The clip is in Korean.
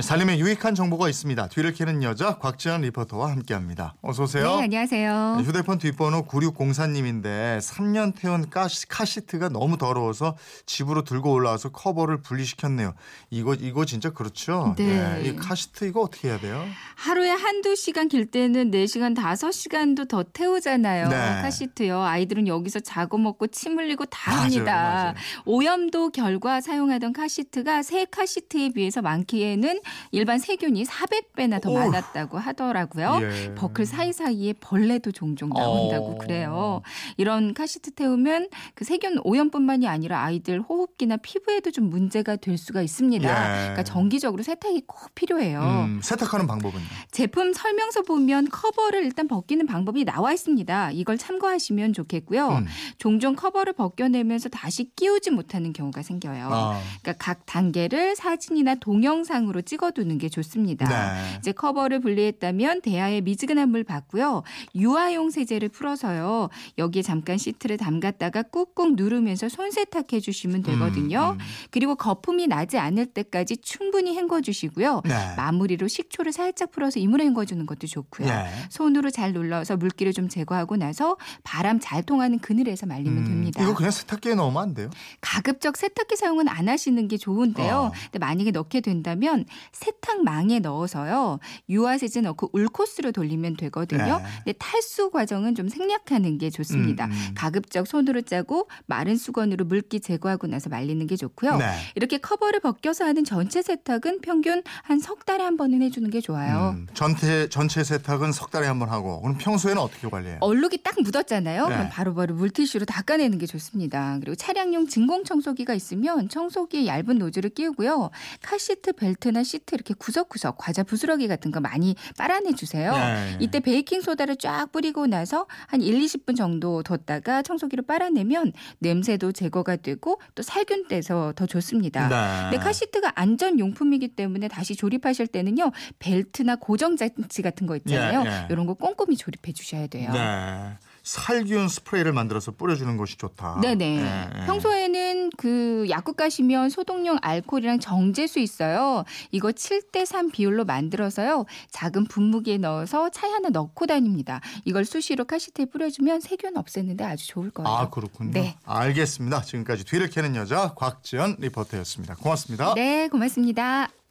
살림에 유익한 정보가 있습니다. 뒤를 캐는 여자 곽지연 리포터와 함께합니다. 어서 오세요. 네, 안녕하세요. 휴대폰 뒷번호 9604님인데 3년 태운 가시, 카시트가 너무 더러워서 집으로 들고 올라와서 커버를 분리시켰네요. 이거 이거 진짜 그렇죠? 네. 이 카시트 이거 어떻게 해야 돼요? 하루에 한두 시간 길 때는 4시간, 5시간도 더 태우잖아요. 네. 카시트요. 아이들은 여기서 자고 먹고 침 흘리고 다 맞아요, 합니다. 맞아요. 오염도 결과 사용하던 카시트가 새 카시트에 비해서 많게는 일반 세균이 400배나 더. 많았다고 하더라고요. 예. 버클 사이사이에 벌레도 종종 나온다고 어. 그래요. 이런 카시트 태우면 그 세균 오염뿐만이 아니라 아이들 호흡기나 피부에도 좀 문제가 될 수가 있습니다. 예. 그러니까 정기적으로 세탁이 꼭 필요해요. 음, 세탁하는 방법은요? 제품 설명서 보면 커버를 일단 벗기는 방법이 나와 있습니다. 이걸 참고하시면 좋겠고요. 음. 종종 커버를 벗겨내면서 다시 끼우지 못하는 경우가 생겨요. 아, 그러니까 각 단계를 사진이나 동영상으로 찍어 두는 게 좋습니다. 네. 이제 커버를 분리했다면 대야에 미지근한 물 받고요. 유아용 세제를 풀어서요. 여기에 잠깐 시트를 담갔다가 꾹꾹 누르면서 손 세탁해 주시면 되거든요. 음, 음. 그리고 거품이 나지 않을 때까지 충분히 헹궈 주시고요. 네. 마무리로 식초를 살짝 풀어서 이 물에 헹궈 주는 것도 좋고요. 예. 손으로 잘 눌러서 물기를 좀 제거하고 나서 바람 잘 통하는 그늘에서 말리면 음, 됩니다. 이거 그냥 세탁기에 넣으면 안 돼요? 가급적 세탁기 사용은 안 하시는 게 좋은데요. 어. 근데 만약에 넣게 된다면 세탁망에 넣어서요. 유화세제 넣고 울코스로 돌리면 되거든요. 네. 근데 탈수 과정은 좀 생략하는 게 좋습니다. 음, 음. 가급적 손으로 짜고 마른 수건으로 물기 제거하고 나서 말리는 게 좋고요. 네. 이렇게 커버를 벗겨서 하는 전체 세탁은 평균 한 석 달에 한 번은 해주는 게 좋아요. 음, 전체 전체 세탁은 석 달에 한 번 하고 그럼 평소에는 어떻게 관리해요? 얼룩이 딱 묻었잖아요. 네. 그럼 바로바로 물티슈로 닦아내는 게 좋습니다. 그리고 차량용 진공 청소기가 있으면 청소기에 얇은 노즐을 끼우고요. 카시트 벨트나 시트 이렇게 구석구석 과자 부스러기 같은 거 많이 빨아내 주세요. 네. 이때 베이킹 소다를 쫙 뿌리고 나서 한 1, 20분 정도 뒀다가 청소기로 빨아내면 냄새도 제거가 되고 또 살균 돼서 더 좋습니다. 네. 근데 카시트가 안전 용품이기 때문에 다시 조립하실 때는요 벨트나 고정 장치 같은 거 있잖아요. 예, 예. 이런 거 꼼꼼히 조립해 주셔야 돼요. 네. 살균 스프레이를 만들어서 뿌려주는 것이 좋다. 네네. 예, 예. 평소에는 그 약국 가시면 소독용 알코올이랑 정제수 있어요. 이거 7대 3 비율로 만들어서요. 작은 분무기에 넣어서 차에 하나 넣고 다닙니다. 이걸 수시로 카시트에 뿌려주면 세균 없애는데 아주 좋을 거예요. 아 그렇군요. 네. 알겠습니다. 지금까지 뒤를 캐는 여자 곽지연 리포터였습니다. 고맙습니다. 네, 고맙습니다.